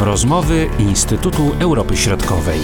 Rozmowy Instytutu Europy Środkowej.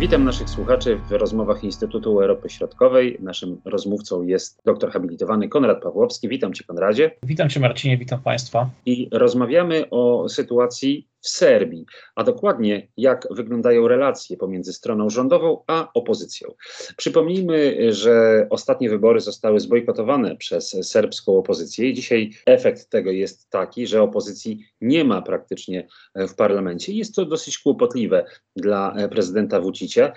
Witam naszych słuchaczy w rozmowach Instytutu Europy Środkowej. Naszym rozmówcą jest doktor habilitowany Konrad Pawłowski. Witam Cię, Konradzie. Witam Cię, Marcinie, witam Państwa. I rozmawiamy o sytuacji w Serbii, a dokładnie jak wyglądają relacje pomiędzy stroną rządową a opozycją. Przypomnijmy, że ostatnie wybory zostały zbojkotowane przez serbską opozycję i dzisiaj efekt tego jest taki, że opozycji nie ma praktycznie w parlamencie. Jest to dosyć kłopotliwe dla prezydenta Vucicia,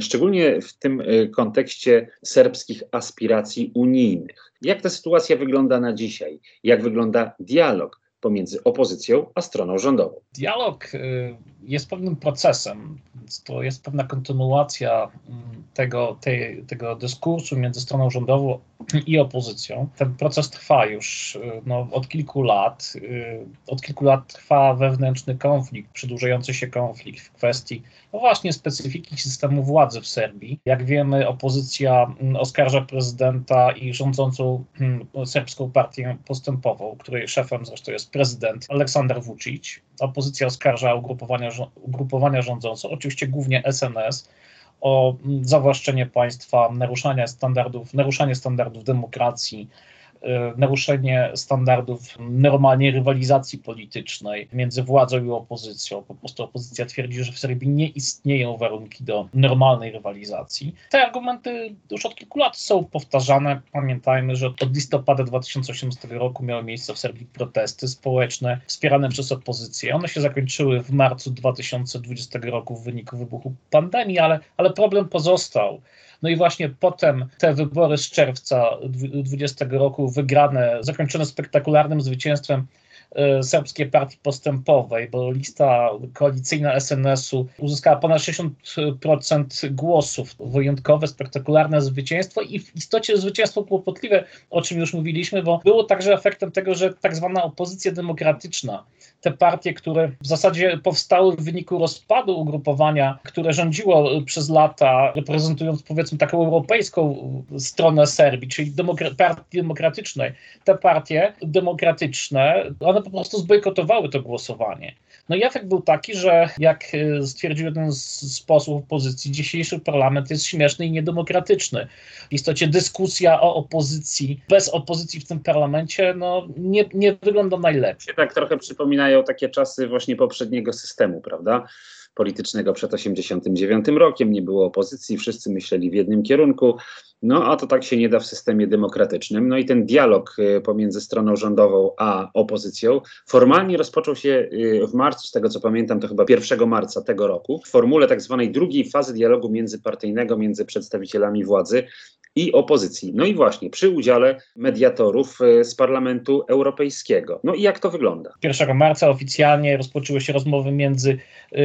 szczególnie w tym kontekście serbskich aspiracji unijnych. Jak ta sytuacja wygląda na dzisiaj? Jak wygląda dialog pomiędzy opozycją a stroną rządową. Dialog y, jest pewnym procesem, to jest pewna kontynuacja mm, tego, tej, tego dyskursu między stroną rządową i opozycją. Ten proces trwa już y, no, od kilku lat. Y, od kilku lat trwa wewnętrzny konflikt, przedłużający się konflikt w kwestii no właśnie specyfiki systemu władzy w Serbii. Jak wiemy, opozycja mm, oskarża prezydenta i rządzącą hmm, serbską partię postępową, której szefem zresztą jest prezydent Aleksander Vucic. Opozycja oskarża ugrupowania, ugrupowania rządzące, oczywiście głównie SNS, o mm, zawłaszczenie państwa, naruszanie standardów, naruszanie standardów demokracji, naruszenie standardów normalnej rywalizacji politycznej między władzą i opozycją. Po prostu opozycja twierdzi, że w Serbii nie istnieją warunki do normalnej rywalizacji. Te argumenty już od kilku lat są powtarzane. Pamiętajmy, że od listopada 2018 roku miały miejsce w Serbii protesty społeczne wspierane przez opozycję. One się zakończyły w marcu 2020 roku w wyniku wybuchu pandemii, ale, ale problem pozostał. No i właśnie potem te wybory z czerwca 2020 roku wygrane, zakończone spektakularnym zwycięstwem serbskiej partii postępowej, bo lista koalicyjna SNS-u uzyskała ponad 60% głosów. Wyjątkowe, spektakularne zwycięstwo i w istocie zwycięstwo kłopotliwe, o czym już mówiliśmy, bo było także efektem tego, że tak zwana opozycja demokratyczna, te partie, które w zasadzie powstały w wyniku rozpadu ugrupowania, które rządziło przez lata, reprezentując powiedzmy taką europejską stronę Serbii, czyli demokra partii demokratycznej, te partie demokratyczne, one one po prostu zbojkotowały to głosowanie. No i efekt był taki, że jak e, stwierdził jeden z posłów opozycji, dzisiejszy parlament jest śmieszny i niedemokratyczny. W istocie dyskusja o opozycji, bez opozycji w tym parlamencie, no nie, nie wygląda najlepiej. Tak trochę przypominają takie czasy właśnie poprzedniego systemu, prawda? Politycznego przed 1989 rokiem, nie było opozycji, wszyscy myśleli w jednym kierunku. No a to tak się nie da w systemie demokratycznym. No i ten dialog y, pomiędzy stroną rządową a opozycją formalnie rozpoczął się y, w marcu, z tego co pamiętam, to chyba 1 marca tego roku, w formule tak zwanej drugiej fazy dialogu międzypartyjnego między przedstawicielami władzy i opozycji. No i właśnie przy udziale mediatorów y, z Parlamentu Europejskiego. No i jak to wygląda? 1 marca oficjalnie rozpoczęły się rozmowy między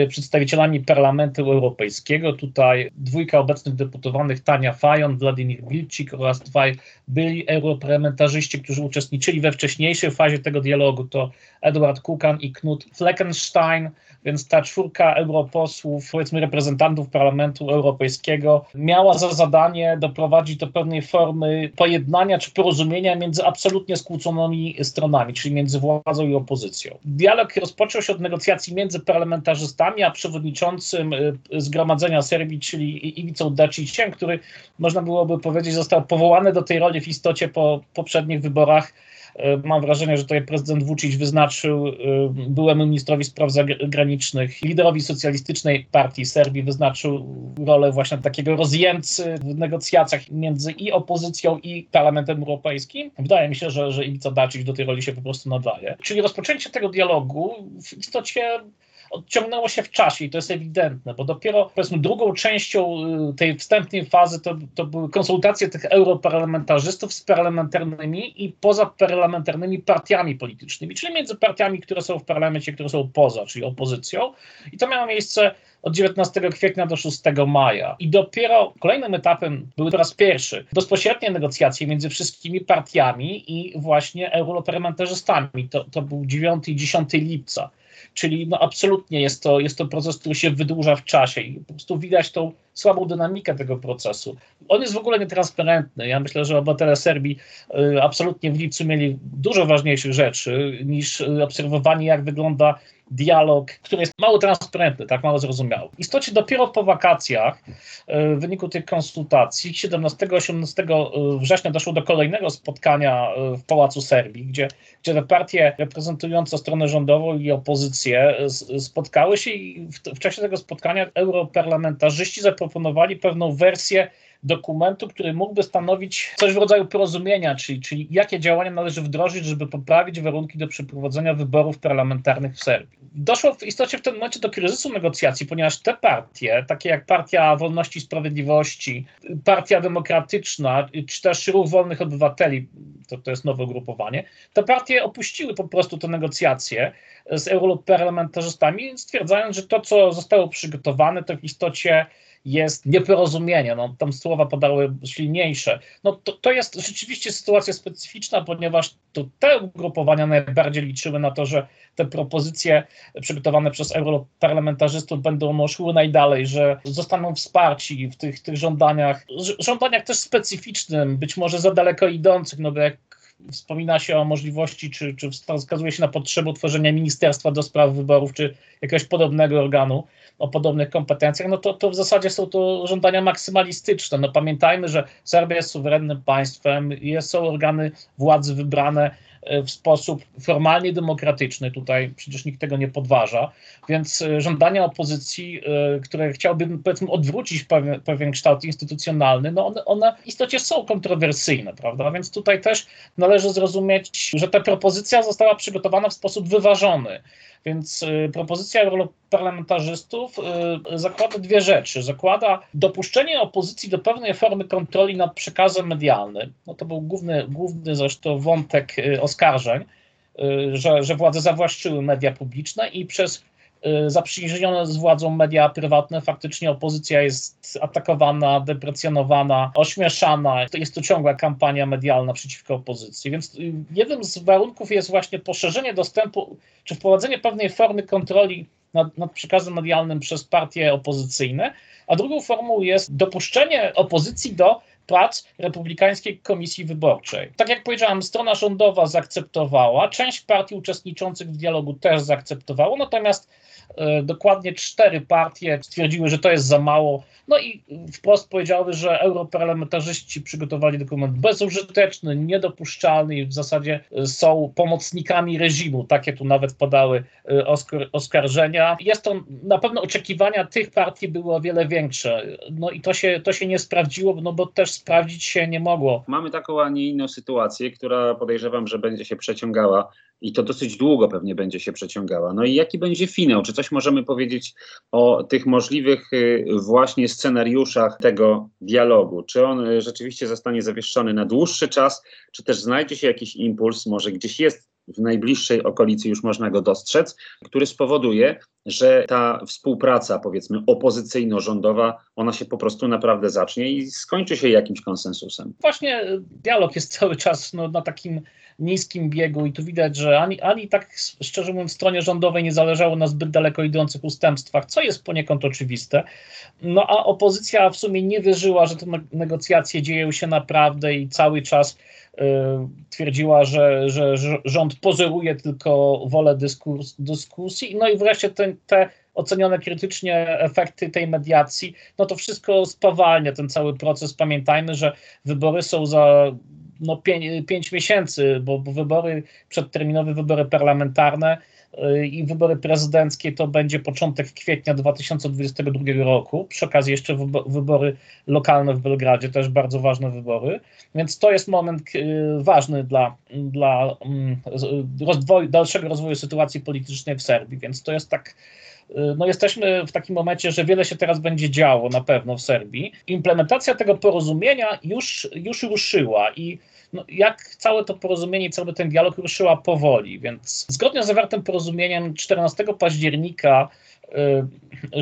przedstawicielami Parlamentu Europejskiego. Tutaj dwójka obecnych deputowanych, Tania Fajon, Władimir Wilczyk oraz dwaj byli europarlamentarzyści, którzy uczestniczyli we wcześniejszej fazie tego dialogu, to Edward Kukan i Knut Fleckenstein, więc ta czwórka europosłów, powiedzmy reprezentantów Parlamentu Europejskiego, miała za zadanie doprowadzić do pewnej formy pojednania czy porozumienia między absolutnie skłóconymi stronami, czyli między władzą i opozycją. Dialog rozpoczął się od negocjacji między parlamentarzystami, a przewodniczącym y, Zgromadzenia Serbii, czyli Iwicą Daciciem, który można byłoby powiedzieć został powołany do tej roli w istocie po poprzednich wyborach E, mam wrażenie, że tutaj prezydent Vucic wyznaczył e, byłemu ministrowi spraw zagranicznych, liderowi socjalistycznej partii Serbii wyznaczył rolę właśnie takiego rozjemcy w negocjacjach między i opozycją i Parlamentem Europejskim. Wydaje mi się, że, że Iwica Dacic do tej roli się po prostu nadaje. Czyli rozpoczęcie tego dialogu w istocie odciągnęło się w czasie i to jest ewidentne, bo dopiero powiedzmy drugą częścią y, tej wstępnej fazy to, to były konsultacje tych europarlamentarzystów z parlamentarnymi i pozaparlamentarnymi partiami politycznymi, czyli między partiami, które są w parlamencie, które są poza, czyli opozycją. I to miało miejsce od 19 kwietnia do 6 maja. I dopiero kolejnym etapem były po raz pierwszy bezpośrednie negocjacje między wszystkimi partiami i właśnie europarlamentarzystami. To, to był 9 i 10 lipca. Czyli no absolutnie jest to, jest to proces, który się wydłuża w czasie i po prostu widać tą słabą dynamikę tego procesu. On jest w ogóle nietransparentny. Ja myślę, że obywatele Serbii y, absolutnie w lipcu mieli dużo ważniejszych rzeczy niż y, obserwowanie, jak wygląda dialog, który jest mało transparentny, tak mało zrozumiały. W istocie dopiero po wakacjach w wyniku tych konsultacji 17-18 września doszło do kolejnego spotkania w Pałacu Serbii, gdzie, gdzie te partie reprezentujące stronę rządową i opozycję spotkały się i w, w czasie tego spotkania europarlamentarzyści zaproponowali pewną wersję dokumentu, który mógłby stanowić coś w rodzaju porozumienia, czyli, czyli jakie działania należy wdrożyć, żeby poprawić warunki do przeprowadzenia wyborów parlamentarnych w Serbii. Doszło w istocie w tym momencie do kryzysu negocjacji, ponieważ te partie, takie jak Partia Wolności i Sprawiedliwości, Partia Demokratyczna, czy też Ruch Wolnych Obywateli, to, to jest nowe ugrupowanie, te partie opuściły po prostu te negocjacje z europarlamentarzystami, stwierdzając, że to, co zostało przygotowane, to w istocie jest nieporozumienie. No, tam słowa padały silniejsze. No, to, to jest rzeczywiście sytuacja specyficzna, ponieważ to te ugrupowania najbardziej liczyły na to, że te propozycje przygotowane przez europarlamentarzystów będą szły najdalej, że zostaną wsparci w tych, tych żądaniach, żądaniach też specyficznym, być może za daleko idących, no bo jak wspomina się o możliwości, czy, czy wskazuje się na potrzebę utworzenia Ministerstwa do Spraw Wyborów, czy jakiegoś podobnego organu, o podobnych kompetencjach, no to, to w zasadzie są to żądania maksymalistyczne. No pamiętajmy, że Serbia jest suwerennym państwem, jest, są organy władzy wybrane w sposób formalnie demokratyczny, tutaj przecież nikt tego nie podważa, więc e, żądania opozycji, e, które chciałyby powiedzmy odwrócić pewien, pewien kształt instytucjonalny, no one, one w istocie są kontrowersyjne, prawda, więc tutaj też należy zrozumieć, że ta propozycja została przygotowana w sposób wyważony. Więc y, propozycja europarlamentarzystów y, zakłada dwie rzeczy. Zakłada dopuszczenie opozycji do pewnej formy kontroli nad przekazem medialnym. No to był główny, główny zresztą wątek y, oskarżeń, że, że władze zawłaszczyły media publiczne i przez zaprzyjaźnione z władzą media prywatne, faktycznie opozycja jest atakowana, deprecjonowana, ośmieszana. Jest to ciągła kampania medialna przeciwko opozycji. Więc y, jednym z warunków jest właśnie poszerzenie dostępu, czy wprowadzenie pewnej formy kontroli nad, nad przekazem medialnym przez partie opozycyjne, a drugą formą jest dopuszczenie opozycji do prac Republikańskiej Komisji Wyborczej. Tak jak powiedziałam, strona rządowa zaakceptowała, część partii uczestniczących w dialogu też zaakceptowało, natomiast E, dokładnie cztery partie stwierdziły, że to jest za mało. No i wprost powiedziały, że europarlamentarzyści przygotowali dokument bezużyteczny, niedopuszczalny i w zasadzie są pomocnikami reżimu. Takie tu nawet podały e, oskarżenia. Jest to na pewno oczekiwania tych partii były o wiele większe. No i to się, to się nie sprawdziło, no bo też sprawdzić się nie mogło. Mamy taką, a nie inną sytuację, która podejrzewam, że będzie się przeciągała i to dosyć długo pewnie będzie się przeciągała. No i jaki będzie finał? Czy coś możemy powiedzieć o tych możliwych y, właśnie scenariuszach tego dialogu? Czy on y, rzeczywiście zostanie zawieszony na dłuższy czas, czy też znajdzie się jakiś impuls, może gdzieś jest w najbliższej okolicy już można go dostrzec, który spowoduje, że ta współpraca, powiedzmy, opozycyjno-rządowa, ona się po prostu naprawdę zacznie i skończy się jakimś konsensusem. Właśnie dialog jest cały czas no, na takim niskim biegu i tu widać, że ani, ani tak szczerze mówiąc stronie rządowej nie zależało na zbyt daleko idących ustępstwach, co jest poniekąd oczywiste. No a opozycja w sumie nie wierzyła, że te negocjacje dzieją się naprawdę i cały czas y, twierdziła, że, że rząd pozoruje tylko wolę dyskusji. No i wreszcie te, te ocenione krytycznie efekty tej mediacji, no to wszystko spowalnia ten cały proces. Pamiętajmy, że wybory są za no, pięć, pięć miesięcy, bo, bo wybory, przedterminowe wybory parlamentarne y, i wybory prezydenckie to będzie początek kwietnia 2022 roku. Przy okazji jeszcze wybory lokalne w Belgradzie, też bardzo ważne wybory. Więc to jest moment y, ważny dla, dla mm, rozwoju, dalszego rozwoju sytuacji politycznej w Serbii. Więc to jest tak no jesteśmy w takim momencie, że wiele się teraz będzie działo na pewno w Serbii. Implementacja tego porozumienia już, już ruszyła i no, jak całe to porozumienie, cały ten dialog ruszyła powoli, więc zgodnie z zawartym porozumieniem 14 października y,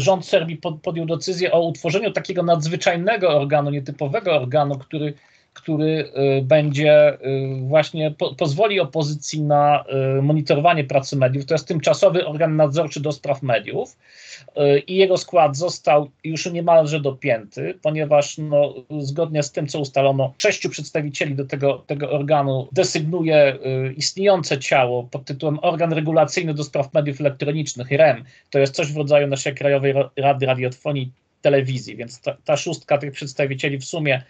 rząd Serbii pod, podjął decyzję o utworzeniu takiego nadzwyczajnego organu, nietypowego organu, który który będzie właśnie po, pozwoli opozycji na monitorowanie pracy mediów. To jest tymczasowy organ nadzorczy do spraw mediów i jego skład został już niemalże dopięty, ponieważ no, zgodnie z tym, co ustalono, sześciu przedstawicieli do tego, tego organu desygnuje istniejące ciało pod tytułem Organ Regulacyjny do Spraw Mediów Elektronicznych, REM. To jest coś w rodzaju naszej Krajowej Rady Radiofonii Telewizji, więc ta, ta szóstka tych przedstawicieli w sumie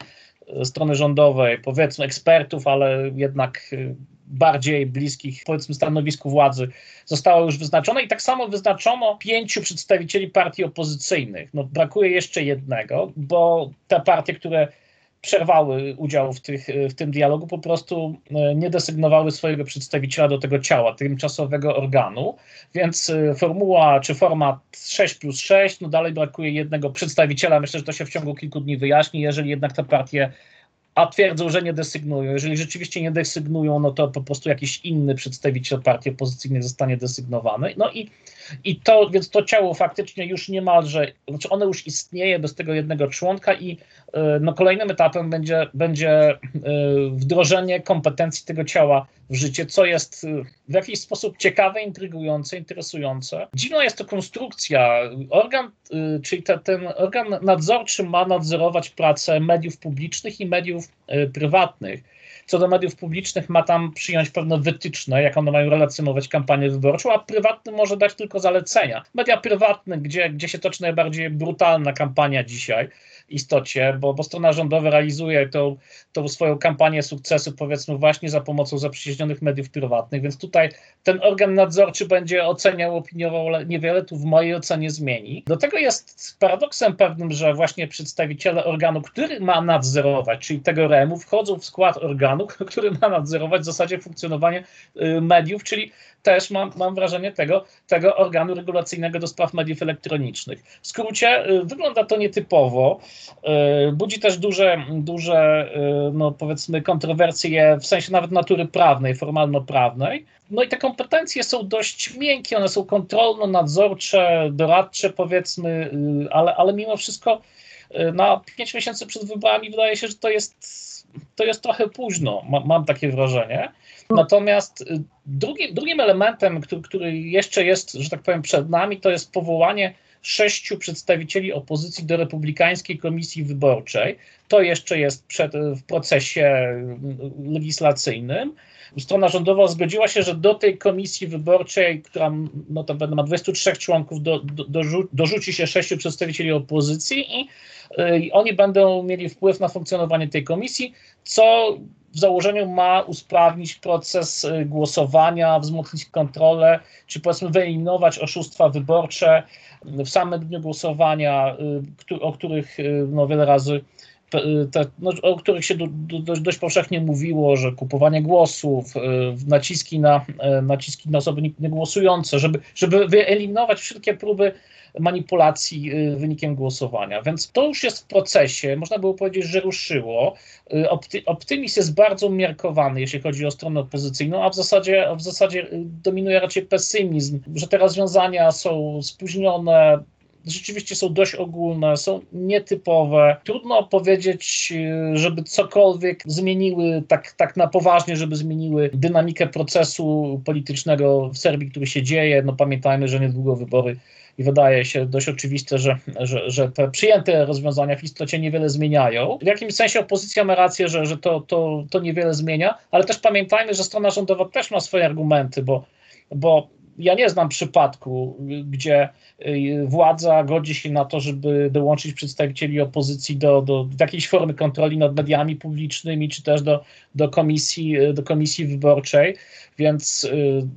strony rządowej, powiedzmy ekspertów, ale jednak e, bardziej bliskich, powiedzmy, stanowisku władzy, została już wyznaczona i tak samo wyznaczono pięciu przedstawicieli partii opozycyjnych. No, brakuje jeszcze jednego, bo te partie, które przerwały udział w, tych, w tym dialogu, po prostu e, nie desygnowały swojego przedstawiciela do tego ciała, tymczasowego organu, więc e, formuła czy format 6 plus 6, no dalej brakuje jednego przedstawiciela. Myślę, że to się w ciągu kilku dni wyjaśni, jeżeli jednak te partie a twierdzą, że nie desygnują. Jeżeli rzeczywiście nie desygnują, no to po prostu jakiś inny przedstawiciel partii opozycyjnej zostanie desygnowany. No i, i to, więc to ciało faktycznie już niemalże, znaczy ono już istnieje bez tego jednego członka i e, no kolejnym etapem będzie, będzie e, wdrożenie kompetencji tego ciała w życie, co jest e, w jakiś sposób ciekawe, intrygujące, interesujące. Dziwna jest to konstrukcja. Organ, czyli te, ten organ nadzorczy ma nadzorować pracę mediów publicznych i mediów prywatnych co do mediów publicznych ma tam przyjąć pewne wytyczne, jak one mają relacjonować kampanię wyborczą, a prywatny może dać tylko zalecenia. Media prywatne, gdzie, gdzie się toczy najbardziej brutalna kampania dzisiaj, istocie, bo, bo strona rządowa realizuje tą, tą swoją kampanię sukcesu, powiedzmy, właśnie za pomocą zaprzyjaźnionych mediów prywatnych, więc tutaj ten organ nadzorczy będzie oceniał, opiniował, ale niewiele tu w mojej ocenie zmieni. Do tego jest paradoksem pewnym, że właśnie przedstawiciele organu, który ma nadzorować, czyli tego REM-u, wchodzą w skład organu, który ma nadzorować w zasadzie funkcjonowanie y, mediów, czyli też mam, mam wrażenie tego, tego organu regulacyjnego do spraw mediów elektronicznych. W skrócie y, wygląda to nietypowo, budzi też duże, duże y, no powiedzmy kontrowersje w sensie nawet natury prawnej, formalno-prawnej. No i te kompetencje są dość miękkie, one są kontrolno-nadzorcze, doradcze powiedzmy, ale, ale mimo wszystko na pięć miesięcy przed wyborami wydaje się, że to jest to jest trochę późno, mam takie wrażenie. Natomiast drugim, drugim elementem, który, który jeszcze jest, że tak powiem, przed nami, to jest powołanie sześciu przedstawicieli opozycji do Republikańskiej Komisji Wyborczej. To jeszcze jest przed, w procesie y, legislacyjnym. Strona rządowa zgodziła się, że do tej komisji wyborczej, która notabene ma 23 członków, do, do, dorzuci się sześciu przedstawicieli opozycji i i oni będą mieli wpływ na funkcjonowanie tej komisji, co w założeniu ma usprawnić proces y, głosowania, wzmocnić kontrolę, czy powiedzmy wyeliminować oszustwa wyborcze w samym dniu głosowania, y, o których y, no, wiele razy te, no, o których się do, do, dość powszechnie mówiło, że kupowanie głosów, naciski na, naciski na osoby niegłosujące, żeby, żeby wyeliminować wszelkie próby manipulacji y, wynikiem głosowania. Więc to już jest w procesie, można było powiedzieć, że ruszyło. Y, opty, optymizm jest bardzo umiarkowany, jeśli chodzi o stronę opozycyjną, a w zasadzie, a w zasadzie y, dominuje raczej pesymizm, że te rozwiązania są spóźnione, rzeczywiście są dość ogólne, są nietypowe. Trudno powiedzieć, żeby cokolwiek zmieniły tak, tak na poważnie, żeby zmieniły dynamikę procesu politycznego w Serbii, który się dzieje. No pamiętajmy, że niedługo wybory i wydaje się dość oczywiste, że, że, że te przyjęte rozwiązania w istocie niewiele zmieniają. W jakimś sensie opozycja ma rację, że, że to, to, to niewiele zmienia, ale też pamiętajmy, że strona rządowa też ma swoje argumenty, bo, bo ja nie znam przypadku, gdzie y, władza godzi się na to, żeby dołączyć przedstawicieli opozycji do, do, jakiejś formy kontroli nad mediami publicznymi, czy też do, do, komisji, do komisji wyborczej, więc y,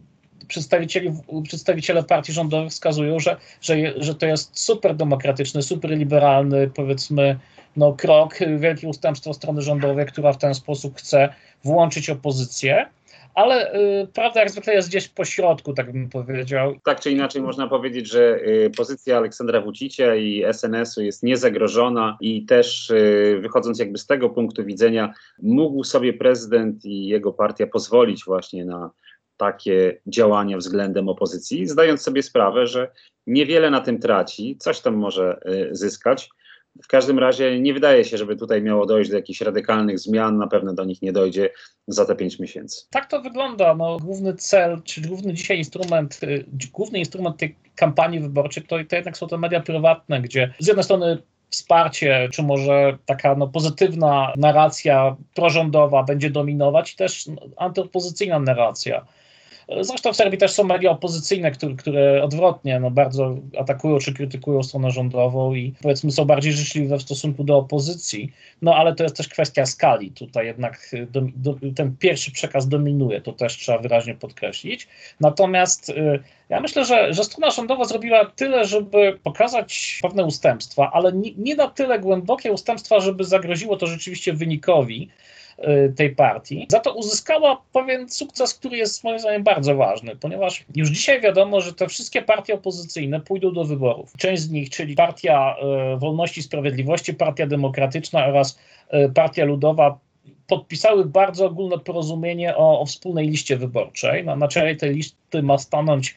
przedstawicieli, przedstawiciele partii rządowych wskazują, że, że, że to jest super demokratyczny, super liberalny, powiedzmy, no, krok, wielkie ustępstwo strony rządowej, która w ten sposób chce włączyć opozycję. Ale y, prawda jak zwykle jest gdzieś po środku, tak bym powiedział. Tak czy inaczej można powiedzieć, że y, pozycja Aleksandra Wucicia i SNS-u jest niezagrożona i też y, wychodząc jakby z tego punktu widzenia, mógł sobie prezydent i jego partia pozwolić właśnie na takie działania względem opozycji, zdając sobie sprawę, że niewiele na tym traci, coś tam może y, zyskać, w każdym razie nie wydaje się, żeby tutaj miało dojść do jakichś radykalnych zmian, na pewno do nich nie dojdzie za te pięć miesięcy. Tak to wygląda. No, główny cel, czy główny dzisiaj instrument, y, główny instrument tej kampanii wyborczej to, to jednak są te media prywatne, gdzie z jednej strony wsparcie, czy może taka no, pozytywna narracja prorządowa będzie dominować też no, antyopozycyjna narracja. Zresztą w Serbii też są media opozycyjne, które, które odwrotnie no, bardzo atakują czy krytykują stronę rządową i powiedzmy są bardziej życzliwe w stosunku do opozycji. No ale to jest też kwestia skali. Tutaj jednak do, do, ten pierwszy przekaz dominuje, to też trzeba wyraźnie podkreślić. Natomiast y, ja myślę, że, że strona rządowa zrobiła tyle, żeby pokazać pewne ustępstwa, ale nie, nie na tyle głębokie ustępstwa, żeby zagroziło to rzeczywiście wynikowi y, tej partii. Za to uzyskała pewien sukces, który jest moim zdaniem bardzo ważny, ponieważ już dzisiaj wiadomo, że te wszystkie partie opozycyjne pójdą do wyborów. Część z nich, czyli Partia y, Wolności i Sprawiedliwości, Partia Demokratyczna oraz y, Partia Ludowa, podpisały bardzo ogólne porozumienie o, o wspólnej liście wyborczej. Na, na czele tej listy ma stanąć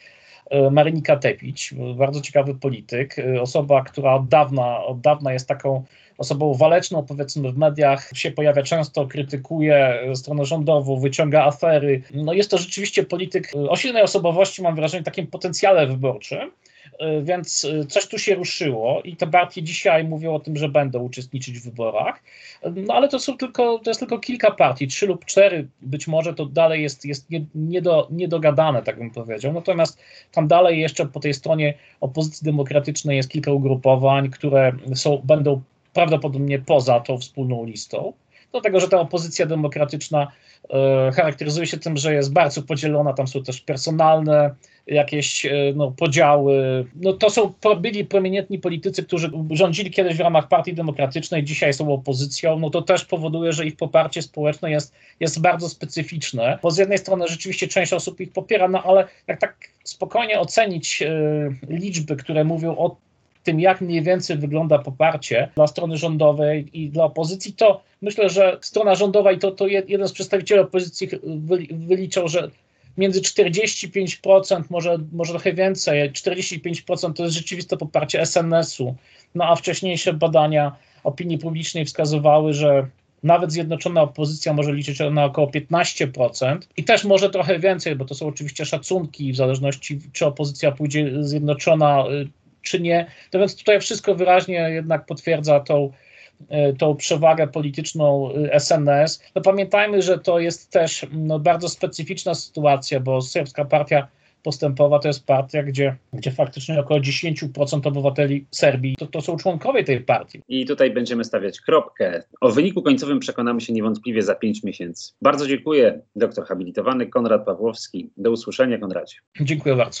Marynika Tepić, bardzo ciekawy polityk, osoba, która od dawna, od dawna jest taką osobą waleczną, powiedzmy w mediach, się pojawia często, krytykuje stronę rządową, wyciąga afery. No jest to rzeczywiście polityk o silnej osobowości, mam wrażenie, takim potencjale wyborczym. Więc coś tu się ruszyło i te partie dzisiaj mówią o tym, że będą uczestniczyć w wyborach. No ale to są tylko, to jest tylko kilka partii, trzy lub cztery, być może to dalej jest, jest nie, nie do, niedogadane, tak bym powiedział. Natomiast tam dalej jeszcze po tej stronie opozycji demokratycznej jest kilka ugrupowań, które są, będą prawdopodobnie poza tą wspólną listą. Dlatego, że ta opozycja demokratyczna e, charakteryzuje się tym, że jest bardzo podzielona, tam są też personalne jakieś e, no, podziały. No, to są byli prominentni politycy, którzy rządzili kiedyś w ramach Partii Demokratycznej, dzisiaj są opozycją. No to też powoduje, że ich poparcie społeczne jest, jest bardzo specyficzne. Bo z jednej strony rzeczywiście część osób ich popiera, no ale jak tak spokojnie ocenić e, liczby, które mówią o tym, jak mniej więcej wygląda poparcie dla strony rządowej i dla opozycji, to myślę, że strona rządowa i to, to jeden z przedstawicieli opozycji wyliczał, że między 45%, może, może trochę więcej, 45% to jest rzeczywiste poparcie SNS-u. No a wcześniejsze badania opinii publicznej wskazywały, że nawet zjednoczona opozycja może liczyć na około 15% i też może trochę więcej, bo to są oczywiście szacunki w zależności czy opozycja pójdzie zjednoczona y, czy nie. Więc tutaj wszystko wyraźnie jednak potwierdza tą, e, tą przewagę polityczną SNS. No pamiętajmy, że to jest też no, bardzo specyficzna sytuacja, bo Serbska Partia Postępowa to jest partia, gdzie, gdzie faktycznie około 10% obywateli Serbii to, to są członkowie tej partii. I tutaj będziemy stawiać kropkę. O wyniku końcowym przekonamy się niewątpliwie za 5 miesięcy. Bardzo dziękuję, doktor habilitowany Konrad Pawłowski. Do usłyszenia, Konradzie. Dziękuję bardzo.